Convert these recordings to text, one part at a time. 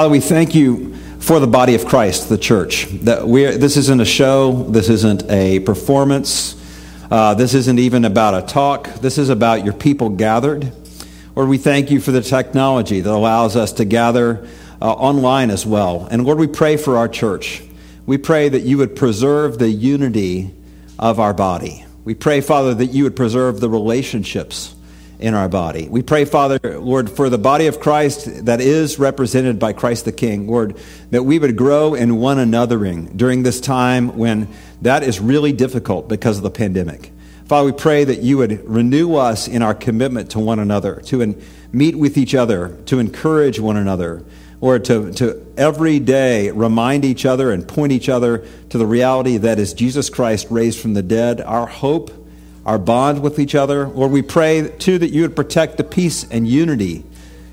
Father, we thank you for the body of Christ, the church. That we this isn't a show, this isn't a performance, uh, this isn't even about a talk. This is about your people gathered. Lord, we thank you for the technology that allows us to gather uh, online as well. And Lord, we pray for our church. We pray that you would preserve the unity of our body. We pray, Father, that you would preserve the relationships in our body. We pray, Father, Lord, for the body of Christ that is represented by Christ the King, Lord, that we would grow in one anothering during this time when that is really difficult because of the pandemic. Father, we pray that you would renew us in our commitment to one another, to meet with each other, to encourage one another, or to, to every day remind each other and point each other to the reality that is Jesus Christ raised from the dead, our hope our bond with each other. Lord, we pray, too, that you would protect the peace and unity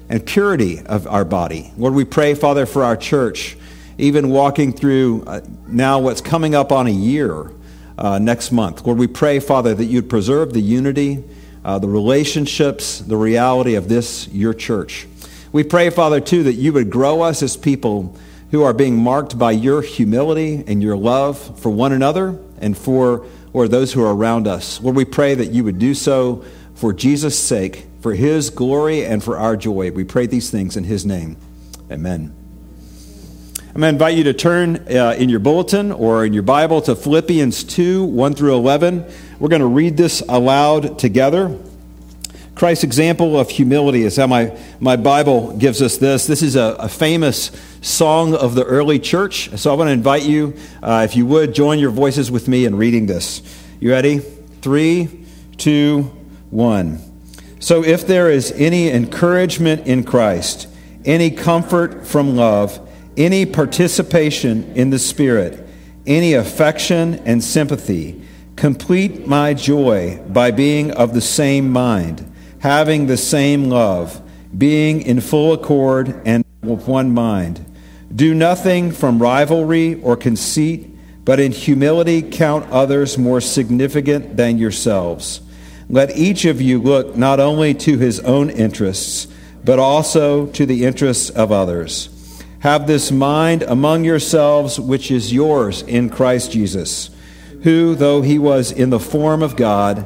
and purity of our body. Lord, we pray, Father, for our church, even walking through uh, now what's coming up on a year uh, next month. Lord, we pray, Father, that you'd preserve the unity, uh, the relationships, the reality of this, your church. We pray, Father, too, that you would grow us as people who are being marked by your humility and your love for one another and for or those who are around us. Lord, we pray that you would do so for Jesus' sake, for his glory, and for our joy. We pray these things in his name. Amen. I'm going to invite you to turn uh, in your bulletin or in your Bible to Philippians 2 1 through 11. We're going to read this aloud together. Christ's example of humility is how my, my Bible gives us this. This is a, a famous song of the early church. So I want to invite you, uh, if you would, join your voices with me in reading this. You ready? Three, two, one. So if there is any encouragement in Christ, any comfort from love, any participation in the Spirit, any affection and sympathy, complete my joy by being of the same mind having the same love, being in full accord and with one mind. Do nothing from rivalry or conceit, but in humility count others more significant than yourselves. Let each of you look not only to his own interests, but also to the interests of others. Have this mind among yourselves, which is yours in Christ Jesus, who, though he was in the form of God,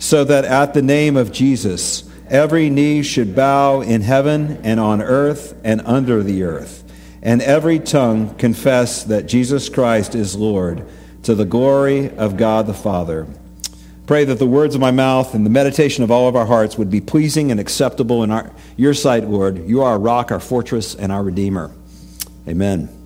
so that at the name of Jesus, every knee should bow in heaven and on earth and under the earth, and every tongue confess that Jesus Christ is Lord, to the glory of God the Father. Pray that the words of my mouth and the meditation of all of our hearts would be pleasing and acceptable in our, your sight, Lord. You are our rock, our fortress, and our Redeemer. Amen.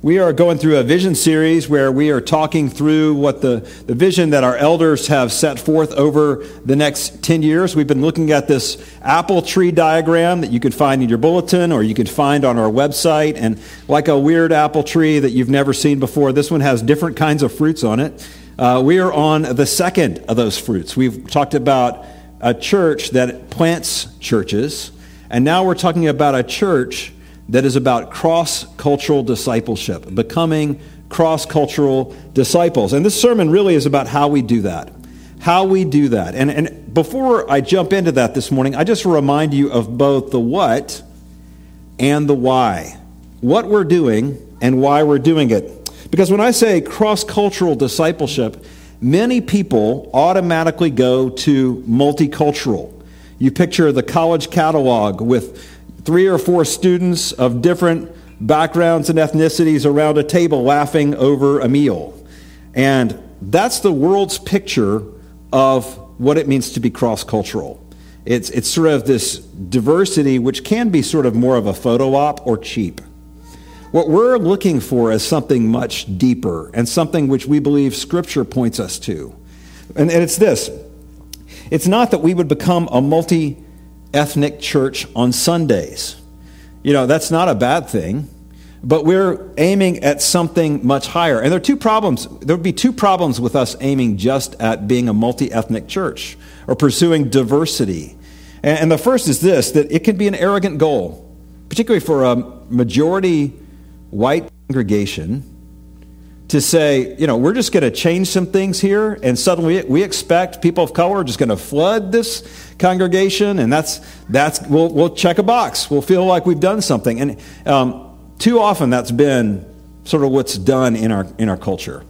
We are going through a vision series where we are talking through what the, the vision that our elders have set forth over the next 10 years. We've been looking at this apple tree diagram that you could find in your bulletin or you could find on our website. And like a weird apple tree that you've never seen before, this one has different kinds of fruits on it. Uh, we are on the second of those fruits. We've talked about a church that plants churches, and now we're talking about a church that is about cross cultural discipleship, becoming cross cultural disciples. And this sermon really is about how we do that. How we do that. And, and before I jump into that this morning, I just remind you of both the what and the why. What we're doing and why we're doing it. Because when I say cross cultural discipleship, many people automatically go to multicultural. You picture the college catalog with three or four students of different backgrounds and ethnicities around a table laughing over a meal. And that's the world's picture of what it means to be cross cultural. It's, it's sort of this diversity, which can be sort of more of a photo op or cheap. What we're looking for is something much deeper and something which we believe Scripture points us to. And, and it's this it's not that we would become a multi ethnic church on Sundays. You know, that's not a bad thing. but we're aiming at something much higher. And there are two problems. There would be two problems with us aiming just at being a multi ethnic church or pursuing diversity. And, the first is this that it can be an arrogant goal, particularly for a majority white congregation, to say, you know, we're just going to change some things here, and suddenly we expect people of color are just going to flood this congregation, and that's, that's we'll, we'll check a box. We'll feel like we've done something. And um, too often that's been sort of what's done in our, in our culture.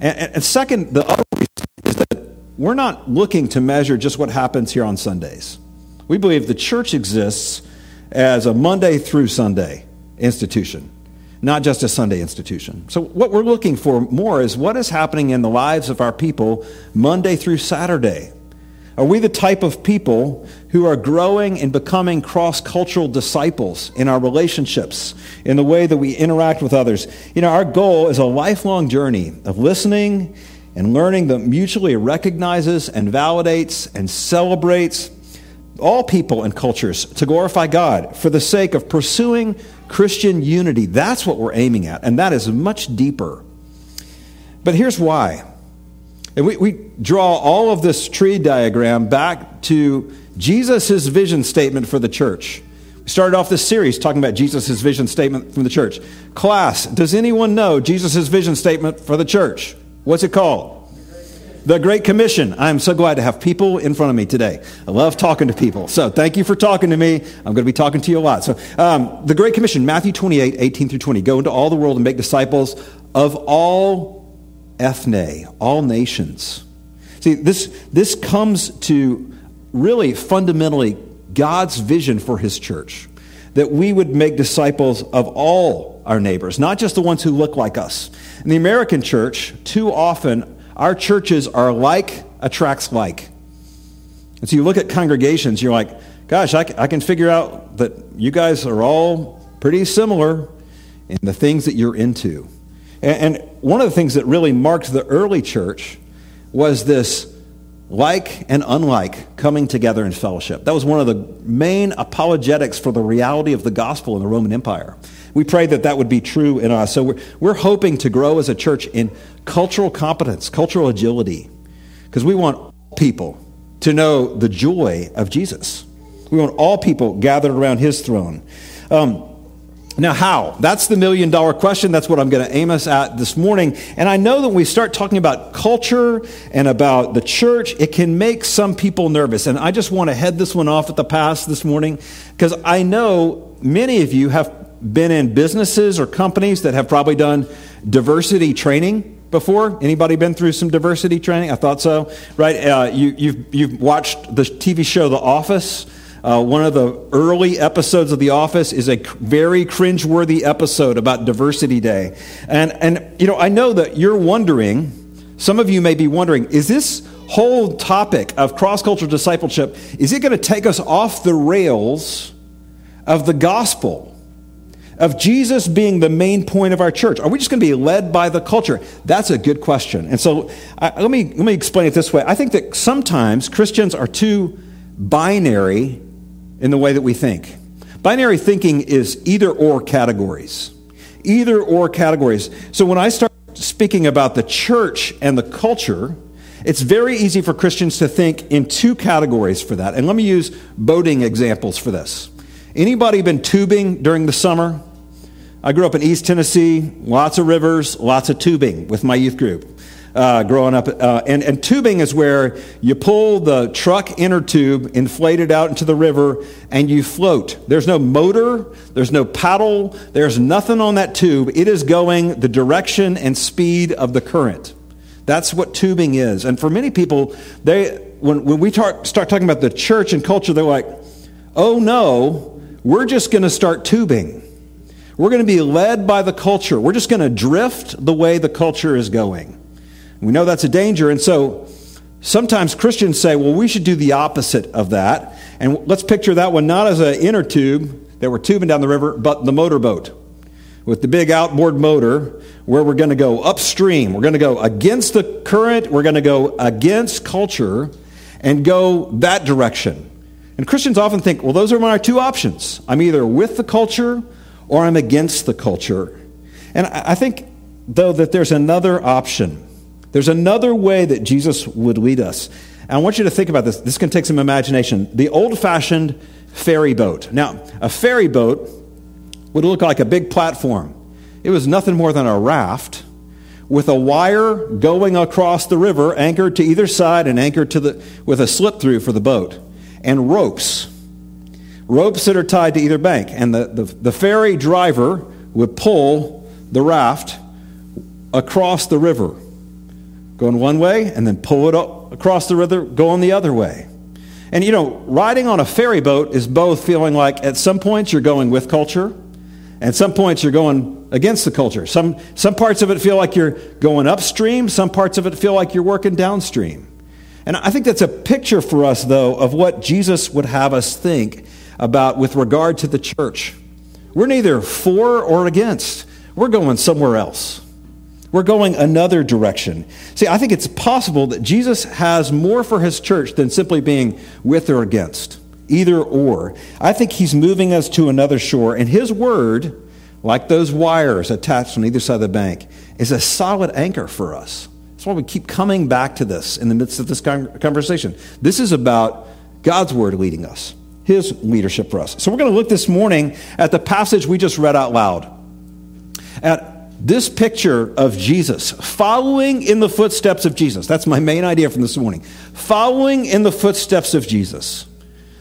And, and second, the other reason is that we're not looking to measure just what happens here on Sundays. We believe the church exists as a Monday through Sunday institution, not just a Sunday institution. So, what we're looking for more is what is happening in the lives of our people Monday through Saturday. Are we the type of people who are growing and becoming cross cultural disciples in our relationships, in the way that we interact with others? You know, our goal is a lifelong journey of listening and learning that mutually recognizes and validates and celebrates all people and cultures to glorify God for the sake of pursuing Christian unity. That's what we're aiming at, and that is much deeper. But here's why. And we, we draw all of this tree diagram back to Jesus' vision statement for the church. We started off this series talking about Jesus' vision statement from the church. Class, does anyone know Jesus' vision statement for the church? What's it called? The Great Commission. I'm so glad to have people in front of me today. I love talking to people. So thank you for talking to me. I'm going to be talking to you a lot. So, um, the Great Commission, Matthew 28, 18 through 20. Go into all the world and make disciples of all ethne, all nations. See, this, this comes to really fundamentally God's vision for his church that we would make disciples of all our neighbors, not just the ones who look like us. In the American church, too often, our churches are like attracts like. And so you look at congregations, you're like, gosh, I, I can figure out that you guys are all pretty similar in the things that you're into. And, and one of the things that really marked the early church was this like and unlike coming together in fellowship. That was one of the main apologetics for the reality of the gospel in the Roman Empire. We pray that that would be true in us. So we're, we're hoping to grow as a church in cultural competence, cultural agility, because we want people to know the joy of Jesus. We want all people gathered around his throne. Um, now, how? That's the million dollar question. That's what I'm going to aim us at this morning. And I know that when we start talking about culture and about the church, it can make some people nervous. And I just want to head this one off at the pass this morning because I know many of you have been in businesses or companies that have probably done diversity training before? Anybody been through some diversity training? I thought so, right? Uh, you, you've, you've watched the TV show The Office. Uh, one of the early episodes of The Office is a very cringeworthy episode about Diversity Day. And, and, you know, I know that you're wondering, some of you may be wondering, is this whole topic of cross cultural discipleship, is it going to take us off the rails of the gospel? Of Jesus being the main point of our church? Are we just going to be led by the culture? That's a good question. And so I, let, me, let me explain it this way. I think that sometimes Christians are too binary in the way that we think. Binary thinking is either or categories. Either or categories. So when I start speaking about the church and the culture, it's very easy for Christians to think in two categories for that. And let me use boating examples for this. Anybody been tubing during the summer? I grew up in East Tennessee, lots of rivers, lots of tubing with my youth group uh, growing up. Uh, and, and tubing is where you pull the truck inner tube, inflate it out into the river, and you float. There's no motor, there's no paddle, there's nothing on that tube. It is going the direction and speed of the current. That's what tubing is. And for many people, they, when, when we start talking about the church and culture, they're like, oh no, we're just going to start tubing. We're going to be led by the culture. We're just going to drift the way the culture is going. We know that's a danger. And so sometimes Christians say, well, we should do the opposite of that. And let's picture that one not as an inner tube that we're tubing down the river, but the motorboat with the big outboard motor where we're going to go upstream. We're going to go against the current. We're going to go against culture and go that direction. And Christians often think, well, those are my two options. I'm either with the culture or I'm against the culture. And I think, though, that there's another option. There's another way that Jesus would lead us. And I want you to think about this. This can take some imagination. The old fashioned ferry boat. Now, a ferry boat would look like a big platform, it was nothing more than a raft with a wire going across the river, anchored to either side and anchored to the, with a slip through for the boat, and ropes. Ropes that are tied to either bank. And the, the, the ferry driver would pull the raft across the river, going one way, and then pull it across the river, going the other way. And you know, riding on a ferry boat is both feeling like at some points you're going with culture, and some points you're going against the culture. Some, some parts of it feel like you're going upstream, some parts of it feel like you're working downstream. And I think that's a picture for us, though, of what Jesus would have us think about with regard to the church. We're neither for or against, we're going somewhere else. We're going another direction. See, I think it's possible that Jesus has more for his church than simply being with or against, either or. I think he's moving us to another shore, and his word like those wires attached on either side of the bank, is a solid anchor for us. That's why we keep coming back to this in the midst of this conversation. This is about God's word leading us, His leadership for us. So we're going to look this morning at the passage we just read out loud. At this picture of Jesus, following in the footsteps of Jesus. That's my main idea from this morning. Following in the footsteps of Jesus.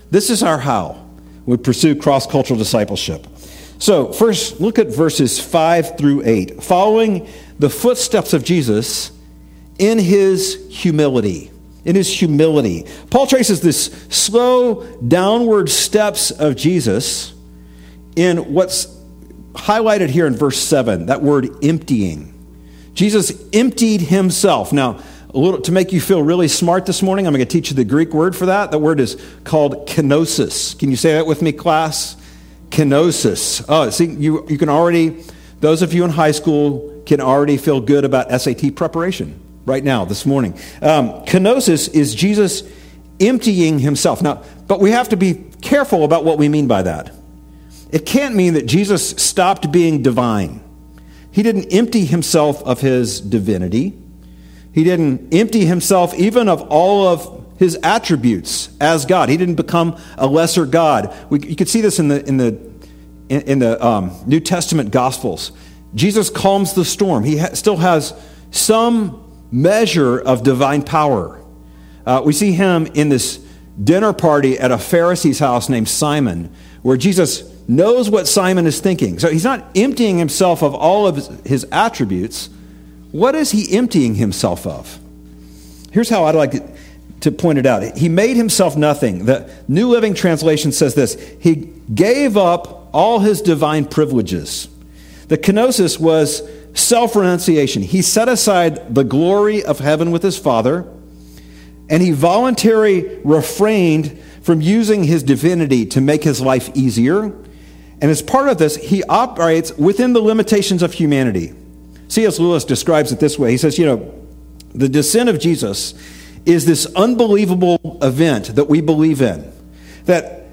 This is our how we pursue cross cultural discipleship. So, first, look at verses 5 through 8. Following the footsteps of Jesus in his humility. In his humility. Paul traces this slow downward steps of Jesus in what's highlighted here in verse 7, that word emptying. Jesus emptied himself. Now, a little, to make you feel really smart this morning, I'm going to teach you the Greek word for that. The word is called kenosis. Can you say that with me, class? kenosis. Oh, see, you, you can already, those of you in high school can already feel good about SAT preparation right now, this morning. Um, kenosis is Jesus emptying himself. Now, but we have to be careful about what we mean by that. It can't mean that Jesus stopped being divine. He didn't empty himself of his divinity. He didn't empty himself even of all of his attributes as God. He didn't become a lesser God. We, you could see this in the, in the, in, in the um, New Testament Gospels. Jesus calms the storm. He ha- still has some measure of divine power. Uh, we see him in this dinner party at a Pharisee's house named Simon, where Jesus knows what Simon is thinking. So he's not emptying himself of all of his, attributes. What is he emptying himself of? Here's how I'd like to point it out. He made himself nothing. The New Living Translation says this He gave up all his divine privileges. The kenosis was self renunciation. He set aside the glory of heaven with his Father, and he voluntarily refrained from using his divinity to make his life easier. And as part of this, he operates within the limitations of humanity. C.S. Lewis describes it this way He says, You know, the descent of Jesus is this unbelievable event that we believe in. That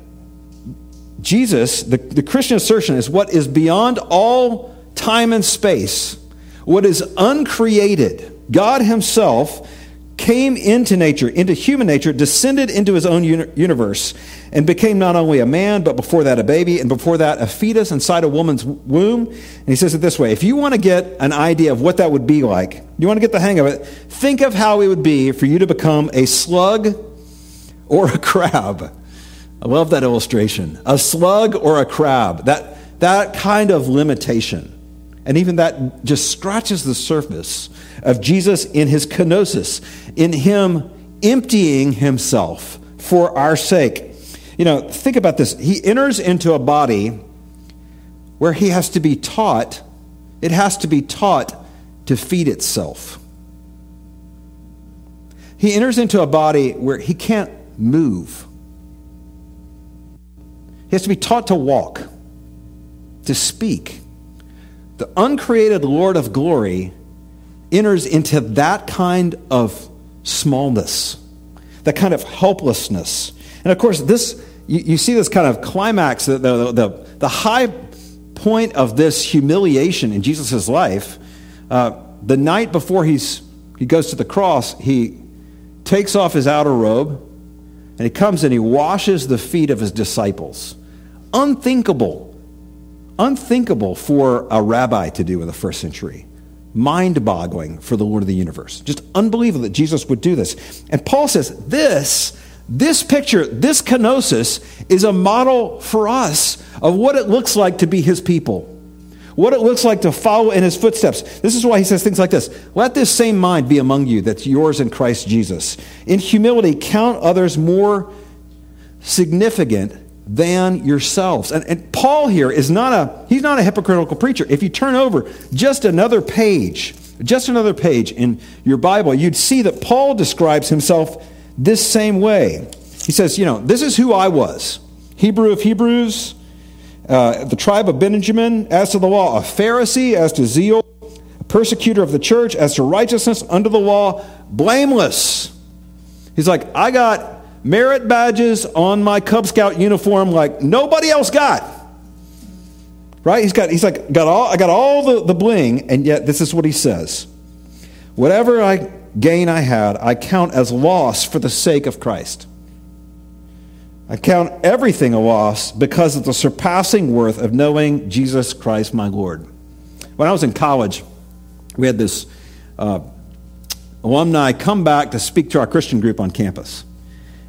Jesus, the, the Christian assertion, is what is beyond all time and space, what is uncreated. God Himself came into nature, into human nature, descended into his own universe, and became not only a man, but before that a baby, and before that a fetus inside a woman's womb. And he says it this way if you want to get an idea of what that would be like, you want to get the hang of it, think of how it would be for you to become a slug or a crab. I love that illustration. A slug or a crab. That, that kind of limitation. And even that just scratches the surface of Jesus in his kenosis, in him emptying himself for our sake. You know, think about this. He enters into a body where he has to be taught, it has to be taught to feed itself. He enters into a body where he can't move. He has to be taught to walk, to speak the uncreated Lord of glory enters into that kind of smallness, that kind of helplessness. And of course, this you, you see this kind of climax, the, the, the, the high point of this humiliation in Jesus' life, uh, the night before he's, he goes to the cross, he takes off his outer robe and he comes and he washes the feet of his disciples. Unthinkable, unthinkable for a rabbi to do in the first century. Mind boggling for the Lord of the universe. Just unbelievable that Jesus would do this. And Paul says, This, this picture, this kenosis, is a model for us of what it looks like to be his people what it looks like to follow in his footsteps. This is why he says things like this Let this same mind be among you that's yours in Christ Jesus. In humility, count others more significant than yourselves. And, and Paul here is not a, he's not a hypocritical preacher. If you turn over just another page, just another page in your Bible, you'd see that Paul describes himself this same way. He says, you know, this is who I was. Hebrew of Hebrews, uh, the tribe of Benjamin, as to the law, a Pharisee, as to zeal, a persecutor of the church, as to righteousness under the law, blameless. He's like, I got merit badges on my Cub Scout uniform like nobody else got. Right? He's got, he's like, got all, I got all the, the bling, and yet this is what he says. Whatever I gain I had, I count as loss for the sake of Christ. I count everything a loss because of the surpassing worth of knowing Jesus Christ my Lord. When I was in college, we had this uh, alumni come back to speak to our Christian group on campus.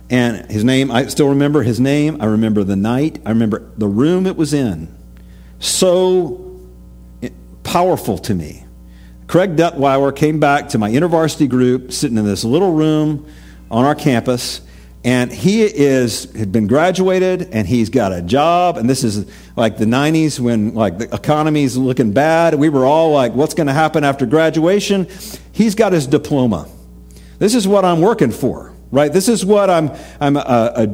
And his name, I still remember his name. I remember the night. I remember the room it was in. So powerful to me. Craig Detweiler came back to my InterVarsity group, sitting in this little room on our campus and he is had been graduated and he's got a job and this is like the 90s when like the economy's looking bad we were all like what's going to happen after graduation he's got his diploma this is what i'm working for right? This is what i'm i'm a, a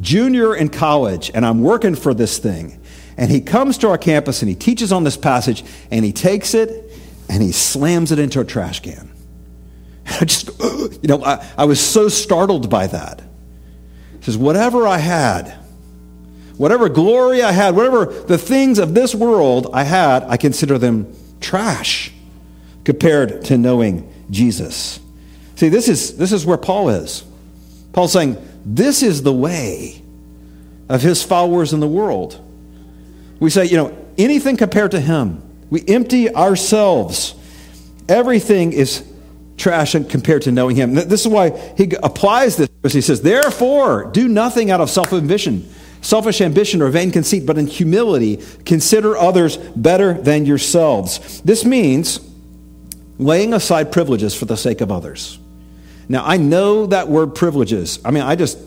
junior in college and i'm working for this thing. And he comes to our campus and he teaches on this passage and he takes it and he slams it into a trash can. I just, you know, I, I was so startled by that. He says, Whatever I had, whatever glory I had, whatever the things of this world I had, I consider them trash compared to knowing Jesus. See, this is, this is where Paul is. Paul's saying, This is the way of his followers in the world. We say, you know, anything compared to him, we empty ourselves. Everything is trash compared to knowing him. This is why he applies this. He says, Therefore, do nothing out of self ambition, selfish ambition, or vain conceit, but in humility consider others better than yourselves. This means laying aside privileges for the sake of others. Now, I know that word privileges. I mean, I just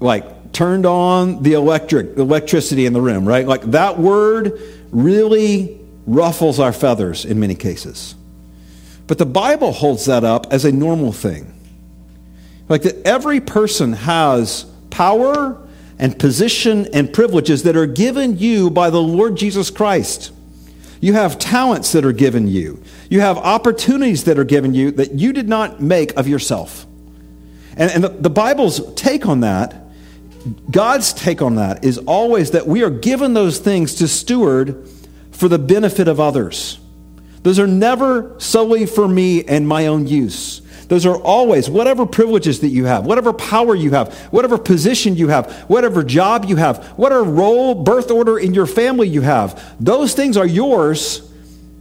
like turned on the electric electricity in the room, right? Like that word really ruffles our feathers in many cases. But the Bible holds that up as a normal thing. Like that every person has power and position and privileges that are given you by the Lord Jesus Christ. You have talents that are given you. You have opportunities that are given you that you did not make of yourself. And, and the, the Bible's take on that, God's take on that, is always that we are given those things to steward for the benefit of others. Those are never solely for me and my own use. Those are always whatever privileges that you have, whatever power you have, whatever position you have, whatever job you have, whatever role, birth order in your family you have. Those things are yours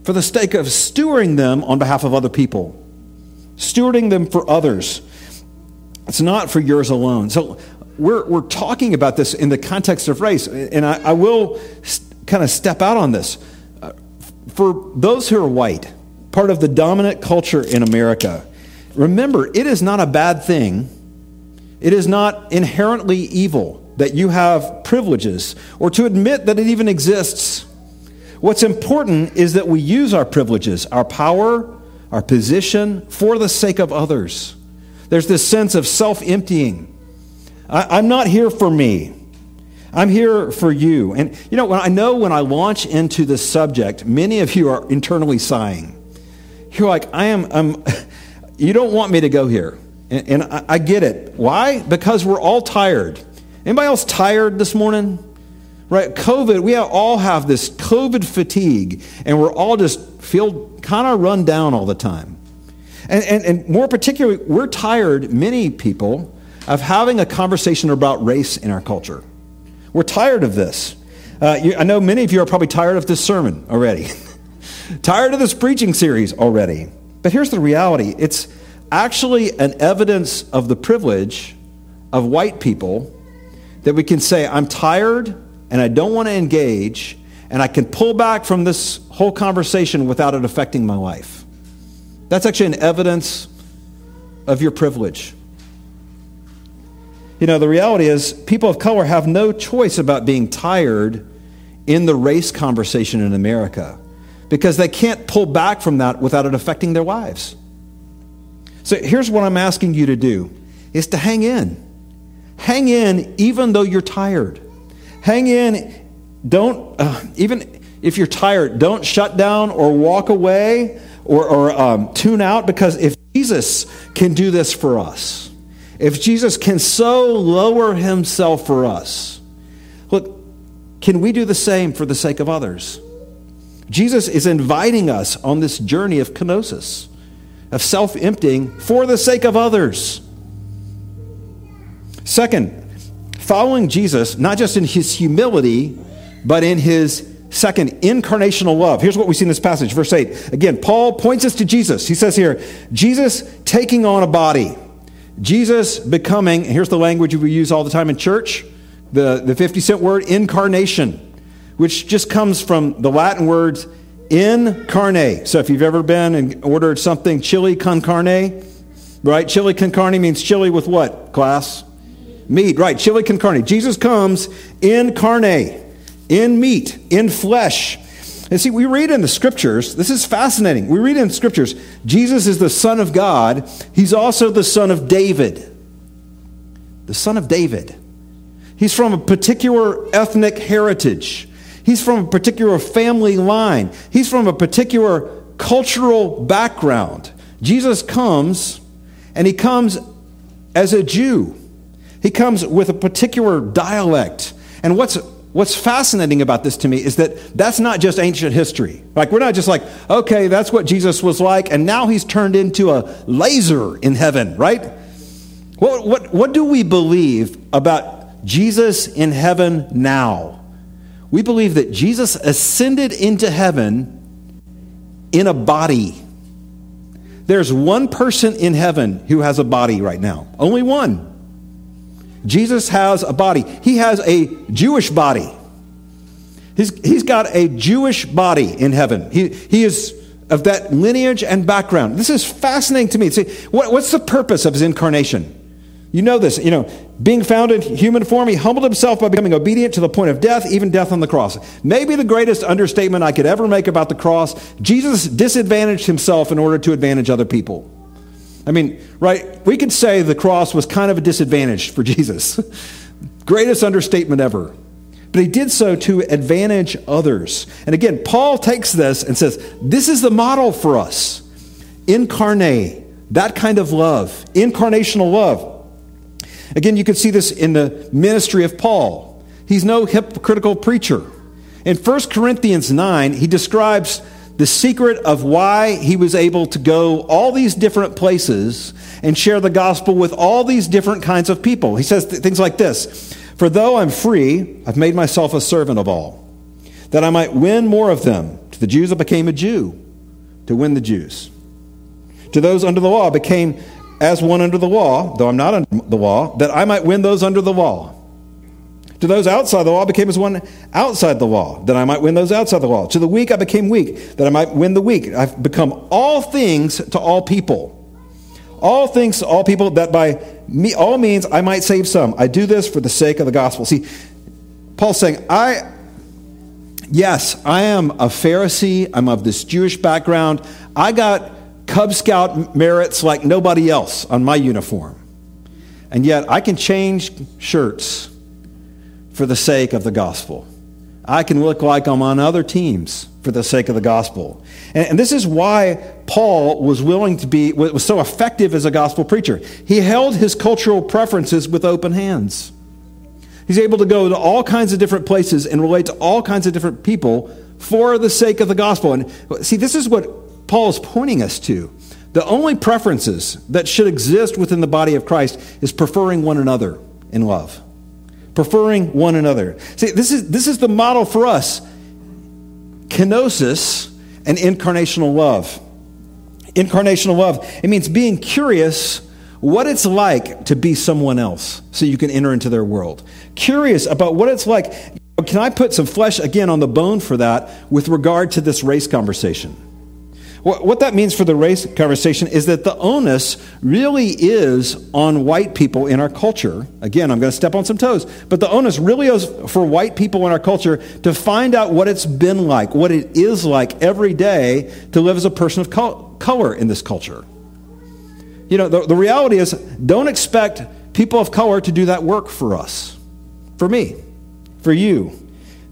for the sake of stewarding them on behalf of other people, stewarding them for others. It's not for yours alone. So we're, we're talking about this in the context of race, and I, I will kind of step out on this uh, for those who are white, part of the dominant culture in America, remember, it is not a bad thing. It is not inherently evil that you have privileges or to admit that it even exists. What's important is that we use our privileges, our power, our position for the sake of others. There's this sense of self emptying. I'm not here for me. I'm here for you. And you know, when I know when I launch into this subject, many of you are internally sighing. You're like, I am, I'm, you don't want me to go here. And, and I, I get it. Why? Because we're all tired. Anybody else tired this morning? Right? COVID, we all have this COVID fatigue, and we're all just feel kind of run down all the time. And, and, and more particularly, we're tired, many people, of having a conversation about race in our culture. We're tired of this. Uh, you, I know many of you are probably tired of this sermon already, tired of this preaching series already. But here's the reality it's actually an evidence of the privilege of white people that we can say, I'm tired and I don't want to engage, and I can pull back from this whole conversation without it affecting my life. That's actually an evidence of your privilege. You know, the reality is, people of color have no choice about being tired in the race conversation in America because they can't pull back from that without it affecting their lives. So here's what I'm asking you to do is to hang in. Hang in even though you're tired. Hang in. Don't, uh, even if you're tired, don't shut down or walk away or, or um, tune out because if Jesus can do this for us, if Jesus can so lower himself for us, look, can we do the same for the sake of others? Jesus is inviting us on this journey of kenosis, of self emptying for the sake of others. Second, following Jesus, not just in his humility, but in his second incarnational love. Here's what we see in this passage, verse 8. Again, Paul points us to Jesus. He says here, Jesus taking on a body. Jesus becoming, here's the language we use all the time in church, the, the 50 cent word, incarnation which just comes from the Latin words in carne. So if you've ever been and ordered something chili con carne, right? Chili con carne means chili with what, class? Meat, right? Chili con carne. Jesus comes in carne, in meat, in flesh. And see, we read in the scriptures, this is fascinating. We read in the scriptures, Jesus is the Son of God. He's also the Son of David. The Son of David. He's from a particular ethnic heritage. He's from a particular family line. He's from a particular cultural background. Jesus comes, and he comes as a Jew. He comes with a particular dialect. And what's what's fascinating about this to me is that that's not just ancient history. Like we're not just like, okay, that's what Jesus was like, and now he's turned into a laser in heaven, right? What what what do we believe about Jesus in heaven now? We believe that Jesus ascended into heaven in a body. There's one person in heaven who has a body right now, only one. Jesus has a body, he has a Jewish body. He's, he's got a Jewish body in heaven. He, he is of that lineage and background. This is fascinating to me. See, what, what's the purpose of his incarnation? You know this, you know, being found in human form, he humbled himself by becoming obedient to the point of death, even death on the cross. Maybe the greatest understatement I could ever make about the cross Jesus disadvantaged himself in order to advantage other people. I mean, right? We could say the cross was kind of a disadvantage for Jesus. greatest understatement ever. But he did so to advantage others. And again, Paul takes this and says, This is the model for us. Incarnate, that kind of love, incarnational love. Again, you can see this in the ministry of Paul. He's no hypocritical preacher. In 1 Corinthians 9, he describes the secret of why he was able to go all these different places and share the gospel with all these different kinds of people. He says th- things like this For though I'm free, I've made myself a servant of all, that I might win more of them. To the Jews, I became a Jew to win the Jews. To those under the law, I became as one under the law, though I'm not under the law, that I might win those under the law. To those outside the law, I became as one outside the law, that I might win those outside the law. To the weak, I became weak, that I might win the weak. I've become all things to all people. All things to all people, that by me, all means I might save some. I do this for the sake of the gospel. See, Paul's saying, I, yes, I am a Pharisee. I'm of this Jewish background. I got Cub Scout merits like nobody else on my uniform. And yet I can change shirts for the sake of the gospel. I can look like I'm on other teams for the sake of the gospel. And, and, this is why Paul was willing to be, was so effective as a gospel preacher. He held his cultural preferences with open hands. He's able to go to all kinds of different places and relate to all kinds of different people for the sake of the gospel. And see, this is what Paul is pointing us to. The only preferences that should exist within the body of Christ is preferring one another in love. Preferring one another. See, this is, this is the model for us kenosis and incarnational love. Incarnational love, it means being curious what it's like to be someone else so you can enter into their world. Curious about what it's like. Can I put some flesh again on the bone for that with regard to this race conversation? What that means for the race conversation is that the onus really is on white people in our culture. Again, I'm going to step on some toes, but the onus really is for white people in our culture to find out what it's been like, what it is like every day to live as a person of color in this culture. You know, the, the reality is, don't expect people of color to do that work for us, for me, for you.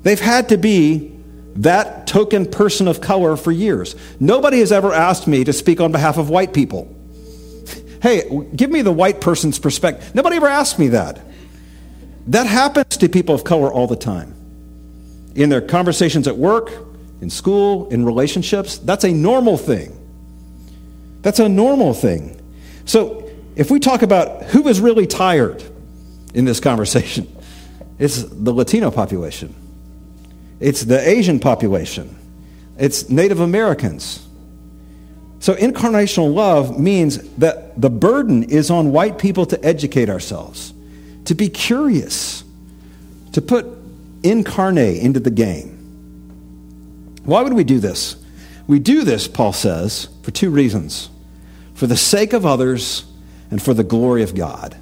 They've had to be that token person of color for years. Nobody has ever asked me to speak on behalf of white people. Hey, give me the white person's perspective. Nobody ever asked me that. That happens to people of color all the time. In their conversations at work, in school, in relationships, that's a normal thing. That's a normal thing. So, if we talk about who is really tired in this conversation, it's the Latino population, it's the Asian population, it's Native Americans. So, incarnational love means that the burden is on white people to educate ourselves, to be curious, to put incarnate into the game. Why would we do this? We do this, Paul says, for two reasons for the sake of others and for the glory of God.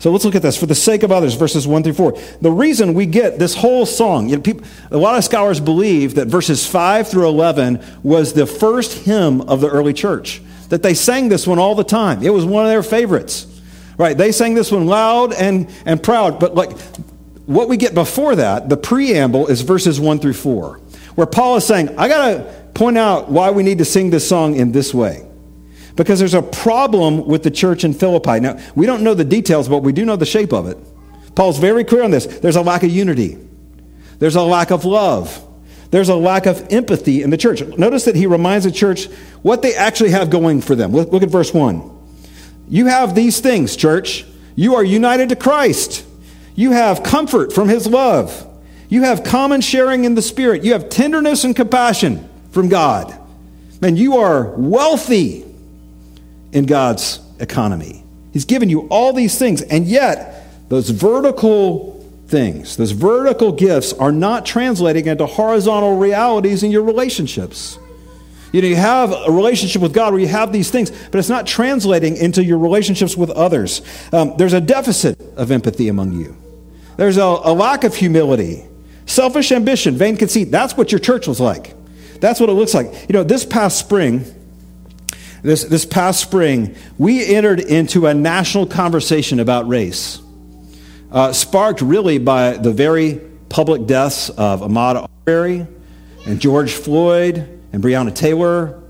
So let's look at this. For the sake of others, verses 1 through 4. The reason we get this whole song, you know, people, a lot of scholars believe that verses 5 through 11 was the first hymn of the early church, that they sang this one all the time. It was one of their favorites. Right? They sang this one loud and, and proud. But like what we get before that, the preamble is verses 1 through 4, where Paul is saying, I got to point out why we need to sing this song in this way because there's a problem with the church in Philippi. Now, we don't know the details, but we do know the shape of it. Paul's very clear on this. There's a lack of unity, there's a lack of love, there's a lack of empathy in the church. Notice that he reminds the church what they actually have going for them. Look, at verse 1. You have these things, church. You are united to Christ. You have comfort from his love. You have common sharing in the Spirit. You have tenderness and compassion from God. And you are wealthy in God's economy. He's given you all these things, and yet those vertical things, those vertical gifts, are not translating into horizontal realities in your relationships. You know, you have a relationship with God where you have these things, but it's not translating into your relationships with others. Um, there's a deficit of empathy among you. There's a, a lack of humility, selfish ambition, vain conceit. That's what your church was like. That's what it looks like. You know, this past spring, this, this past spring, we entered into a national conversation about race, uh, sparked really by the very public deaths of Ahmaud Arbery and George Floyd and Breonna Taylor,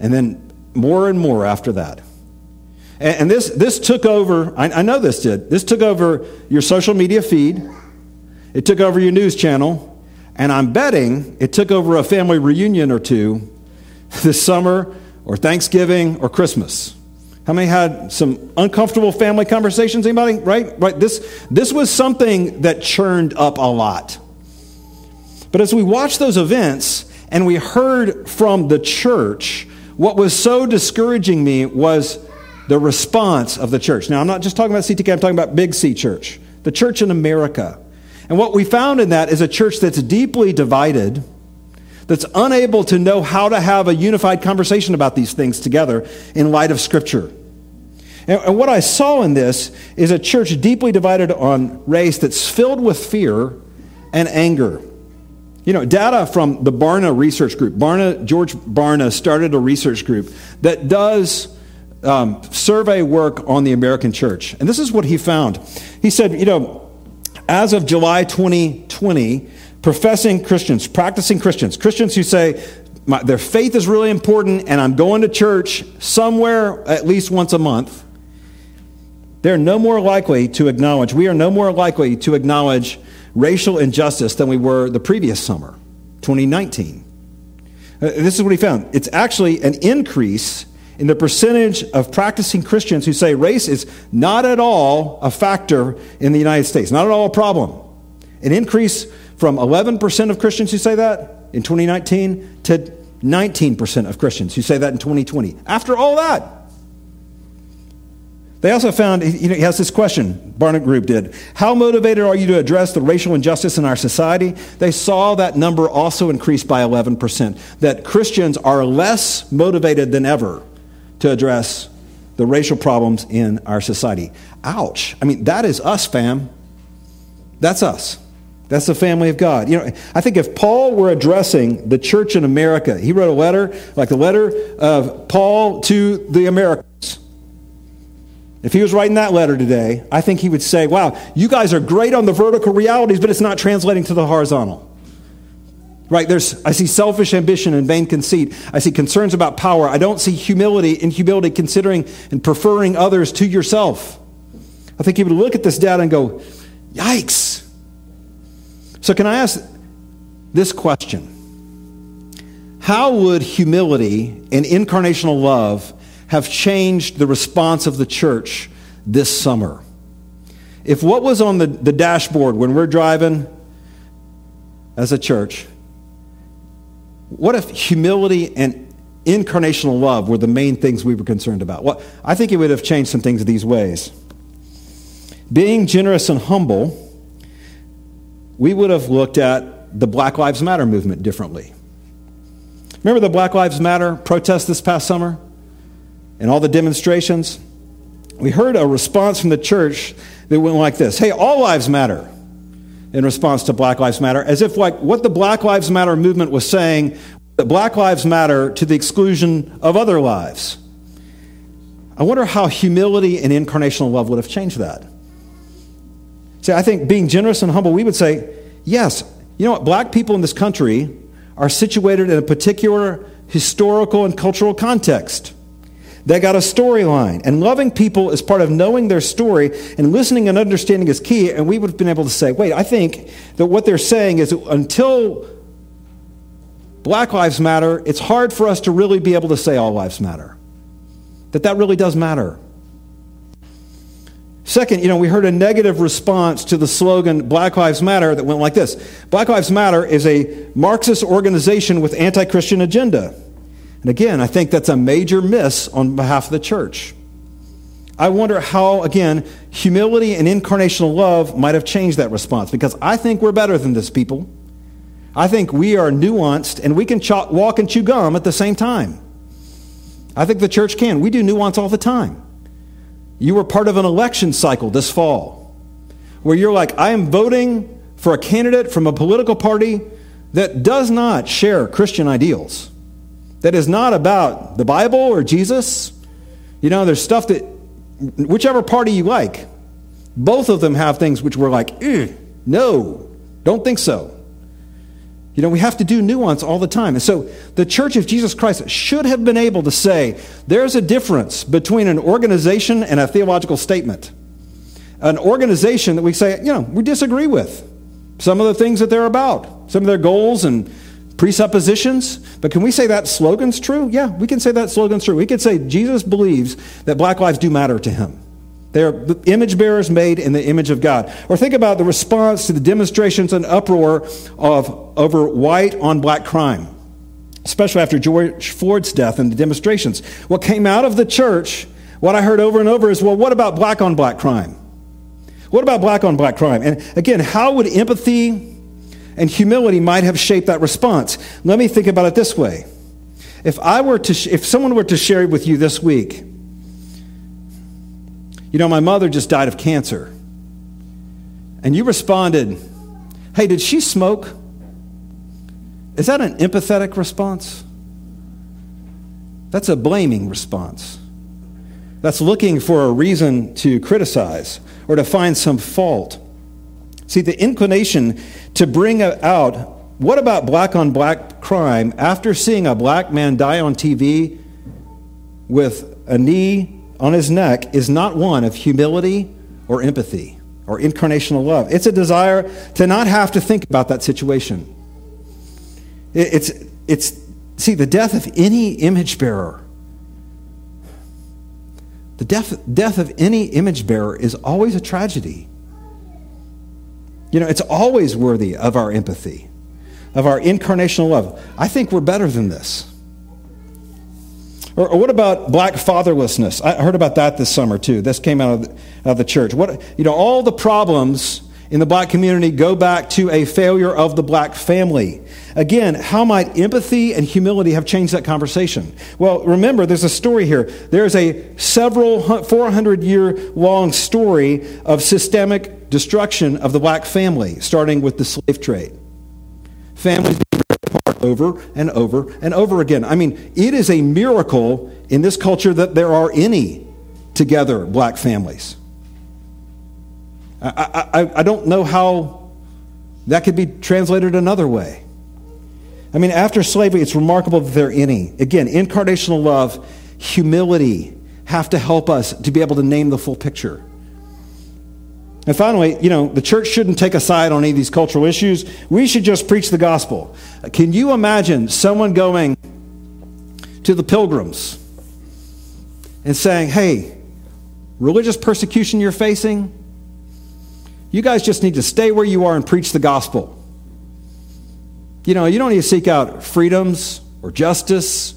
and then more and more after that. And, and this, this took over, I, I know this did, this took over your social media feed, it took over your news channel, and I'm betting it took over a family reunion or two this summer or Thanksgiving or Christmas. How many had some uncomfortable family conversations? Anybody? Right? Right. This, this was something that churned up a lot. But as we watched those events and we heard from the church, what was so discouraging me was the response of the church. Now, I'm not just talking about CTK, I'm talking about Big C Church, the church in America. And what we found in that is a church that's deeply divided that's unable to know how to have a unified conversation about these things together in light of Scripture. And, what I saw in this is a church deeply divided on race that's filled with fear and anger. You know, data from the Barna Research Group, Barna, George Barna started a research group that does um, survey work on the American church. And this is what he found. He said, you know, as of July 2020, professing Christians, practicing Christians, Christians who say their faith is really important and I'm going to church somewhere at least once a month. they're no more likely to acknowledge, we are no more likely to acknowledge racial injustice than we were the previous summer, 2019. Uh, this is what he found. It's actually an increase in the percentage of practicing Christians who say race is not at all a factor in the United States, not at all a problem. An increase from 11% of Christians who say that in 2019 to 19% of Christians who say that in 2020. After all that, they also found, you know, he has this question, Barna Group did. How motivated are you to address the racial injustice in our society? They saw that number also increase by 11%, that Christians are less motivated than ever to address the racial problems in our society. Ouch. I mean, that is us, fam. That's us. That's the family of God. You know, I think if Paul were addressing the church in America, he wrote a letter, like the letter of Paul to the Americans. If he was writing that letter today, I think he would say, Wow, you guys are great on the vertical realities, but it's not translating to the horizontal. Right? There's, I see selfish ambition and vain conceit. I see concerns about power. I don't see humility in humility considering and preferring others to yourself. I think he would look at this data and go, Yikes. So, can I ask this question? How would humility and incarnational love have changed the response of the church this summer. If what was on the, the dashboard when we're driving as a church, what if humility and incarnational love were the main things we were concerned about? Well, I think it would have changed some things these ways. Being generous and humble, we would have looked at the Black Lives Matter movement differently. Remember the Black Lives Matter protest this past summer? and all the demonstrations, we heard a response from the church that went like this Hey, all lives matter in response to Black Lives Matter, as if like what the Black Lives Matter movement was saying, that Black Lives Matter to the exclusion of other lives. I wonder how humility and incarnational love would have changed that. See, I think being generous and humble, we would say, yes, you know what, black people in this country are situated in a particular historical and cultural context. They got a storyline. And loving people is part of knowing their story, and listening and understanding is key. And we would have been able to say, wait, I think that what they're saying is until Black Lives Matter, it's hard for us to really be able to say all lives matter. That that really does matter. Second, you know, we heard a negative response to the slogan Black Lives Matter that went like this Black Lives Matter is a Marxist organization with anti Christian agenda. And again, I think that's a major miss on behalf of the church. I wonder how, again, humility and incarnational love might have changed that response because I think we're better than this, people. I think we are nuanced and we can walk and chew gum at the same time. I think the church can. We do nuance all the time. You were part of an election cycle this fall where you're like, I am voting for a candidate from a political party that does not share Christian ideals that is not about the Bible or Jesus. You know, there's stuff that, whichever party you like, both of them have things which we're like, mm, no, don't think so. You know, we have to do nuance all the time. And so the Church of Jesus Christ should have been able to say there's a difference between an organization and a theological statement. An organization that we say, you know, we disagree with some of the things that they're about, some of their goals and presuppositions, but can we say that slogan's true? Yeah, we can say that slogan's true. We could say Jesus believes that black lives do matter to him. They are image bearers made in the image of God. Or think about the response to the demonstrations and uproar of over white on black crime, especially after George Floyd's death and the demonstrations. What came out of the church, what I heard over and over is, well, what about black on black crime? What about black on black crime? And again, how would empathy and humility might have shaped that response. Let me think about it this way. If I were to if someone were to share with you this week, you know, my mother just died of cancer. And you responded, "Hey, did she smoke?" Is that an empathetic response? That's a blaming response. That's looking for a reason to criticize or to find some fault. See, the inclination to bring out what about black on black crime after seeing a black man die on TV with a knee on his neck is not one of humility or empathy or incarnational love. It's a desire to not have to think about that situation. It's, it's see, the death of any image bearer, the death, death of any image bearer is always a tragedy. You know, it's always worthy of our empathy, of our incarnational love. I think we're better than this. Or, or, what about black fatherlessness? I heard about that this summer too. This came out of, the, of the church. What, you know, all the problems in the black community go back to a failure of the black family. Again, how might empathy and humility have changed that conversation? Well, remember, there's a story here. There's a several 400 year long story of systemic destruction of the black family, starting with the slave trade. Families over and over and over again. I mean, it is a miracle in this culture that there are any together black families. I, I, I don't know how that could be translated another way. I mean, after slavery, it's remarkable that there are any. Again, incarnational love, humility have to help us to be able to name the full picture. And finally, you know, the church shouldn't take a side on any of these cultural issues. We should just preach the gospel. Can you imagine someone going to the pilgrims and saying, hey, religious persecution you're facing, you guys just need to stay where you are and preach the gospel. You know, you don't need to seek out freedoms or justice.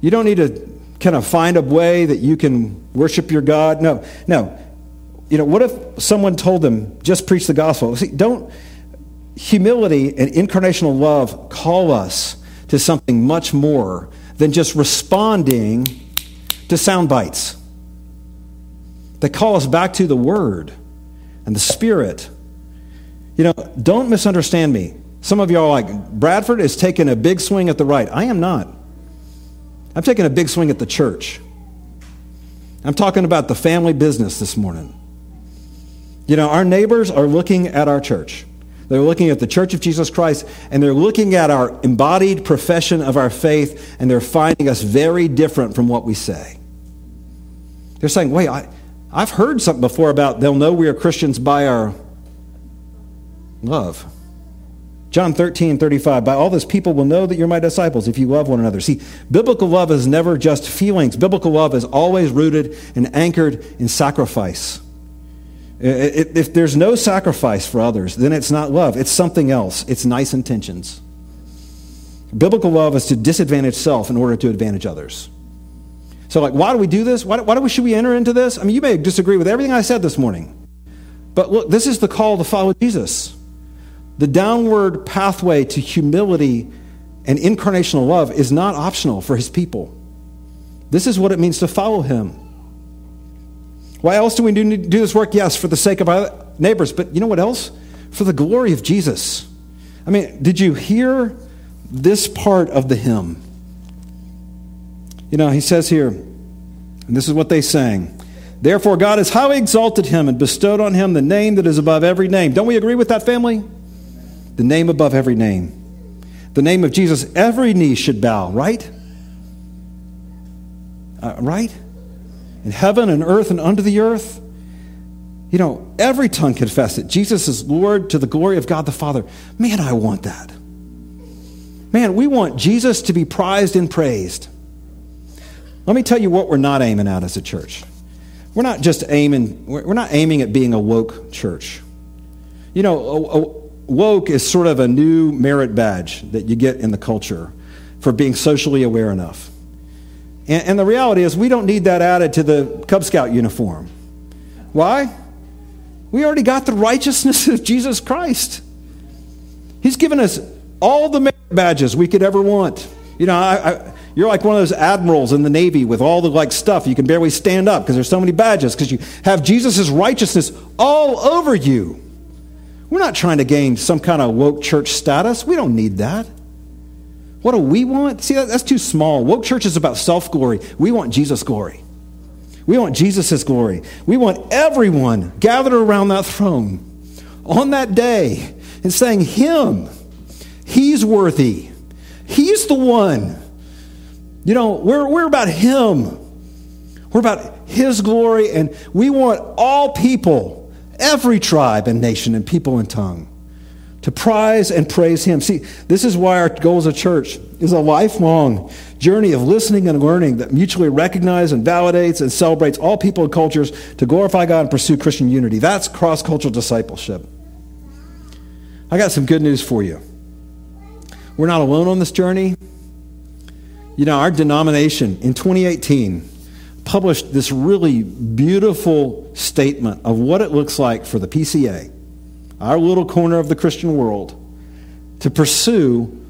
You don't need to kind of find a way that you can worship your God. No, no. You know, what if someone told them, just preach the gospel? See, don't, humility and incarnational love call us to something much more than just responding to sound bites. They call us back to the Word and the Spirit. You know, don't misunderstand me. Some of y'all are like, Bradford is taking a big swing at the right. I am not. I'm taking a big swing at the church. I'm talking about the family business this morning. You know, our neighbors are looking at our church. They're looking at the Church of Jesus Christ, and they're looking at our embodied profession of our faith, and they're finding us very different from what we say. They're saying, wait, I, I've heard something before about they'll know we are Christians by our love. John 13, 35. By all this, people will know that you're my disciples if you love one another. See, biblical love is never just feelings. Biblical love is always rooted and anchored in sacrifice. If there's no sacrifice for others, then it's not love. It's something else. It's nice intentions. Biblical love is to disadvantage self in order to advantage others. So, like, why do we do this? Why, why do we, should we enter into this? I mean, you may disagree with everything I said this morning. But look, this is the call to follow Jesus. The downward pathway to humility and incarnational love is not optional for his people. This is what it means to follow him. Why else do we do, do this work? Yes, for the sake of our neighbors, but you know what else? For the glory of Jesus. I mean, did you hear this part of the hymn? You know, he says here, and this is what they sang. Therefore, God has highly exalted him and bestowed on him the name that is above every name. Don't we agree with that, family? the name above every name. The name of Jesus, every knee should bow, right? Uh, right? In heaven and earth and under the earth. You know, every tongue confess it. Jesus is Lord to the glory of God the Father. Man, I want that. Man, we want Jesus to be prized and praised. Let me tell you what we're not aiming at as a church. We're not just aiming, we're not aiming at being a woke church. You know, woke is sort of a new merit badge that you get in the culture for being socially aware enough. And, and, the reality is, we don't need that added to the Cub Scout uniform. Why? We already got the righteousness of Jesus Christ. He's given us all the badges we could ever want. You know, I, I, you're like one of those admirals in the Navy with all the like stuff. You can barely stand up because there's so many badges because you have Jesus' righteousness all over you. We're not trying to gain some kind of woke church status. We don't need that. What do we want? See, that's too small. Woke church is about self glory. We want Jesus' glory. We want Jesus' glory. We want everyone gathered around that throne on that day and saying, Him, He's worthy. He's the one. You know, we're, we're about Him. We're about His glory, and we want all people, every tribe and nation and people and tongue, to prize and praise Him. See, this is why our goal as a church is a lifelong journey of listening and learning that mutually recognizes and validates and celebrates all people and cultures to glorify God and pursue Christian unity. That's cross cultural discipleship. I got some good news for you. We're not alone on this journey. You know, our denomination in 2018 published this really beautiful statement of what it looks like for the PCA, our little corner of the Christian world, to pursue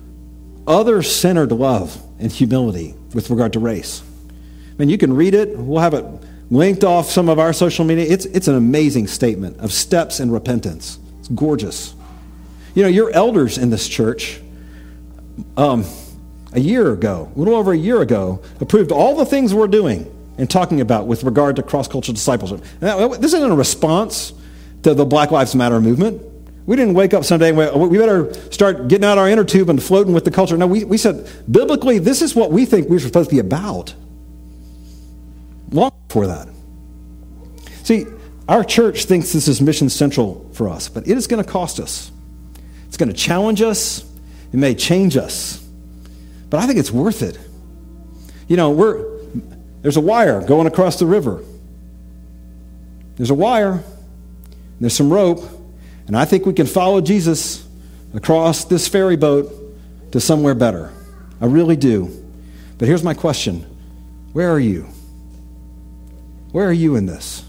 other centered love and humility with regard to race. I mean, you can read it. We'll have it linked off some of our social media. It's, it's an amazing statement of steps in repentance. It's gorgeous. You know, your elders in this church, um, a year ago, a little over a year ago, approved all the things we're doing and talking about with regard to cross cultural discipleship. That, this isn't a response to the Black Lives Matter movement. We didn't wake up someday and we, oh, we better start getting out our inner tube and floating with the culture. No, we, we said, biblically, this is what we think we're supposed to be about. Long before that. See, our church thinks this is mission central for us, but it is going to cost us. It's going to challenge us. It may change us. But I think it's worth it. You know, we're, there's a wire going across the river. There's a wire, there's some rope, and I think we can follow Jesus across this ferry boat to somewhere better. I really do. But here's my question Where are you? Where are you in this?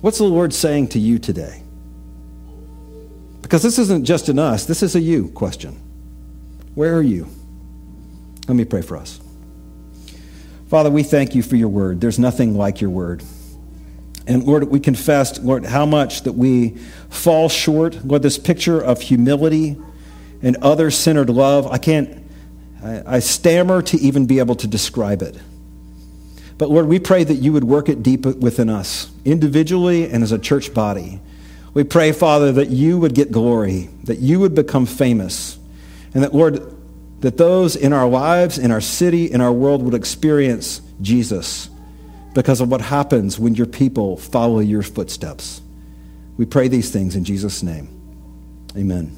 What's the Lord saying to you today? Because this isn't just an us, this is a you question. Where are you? Let me pray for us. Father, we thank you for your word. There's nothing like your word. And Lord, we confessed, Lord, how much that we fall short. Lord, this picture of humility and other centered love, I can't, I, I, stammer to even be able to describe it. But Lord, we pray that you would work it deep within us, individually and as a church body. We pray, Father, that you would get glory, that you would become famous, and that, Lord, that those in our lives, in our city, in our world would experience Jesus because of what happens when your people follow your footsteps. We pray these things in Jesus' name. Amen.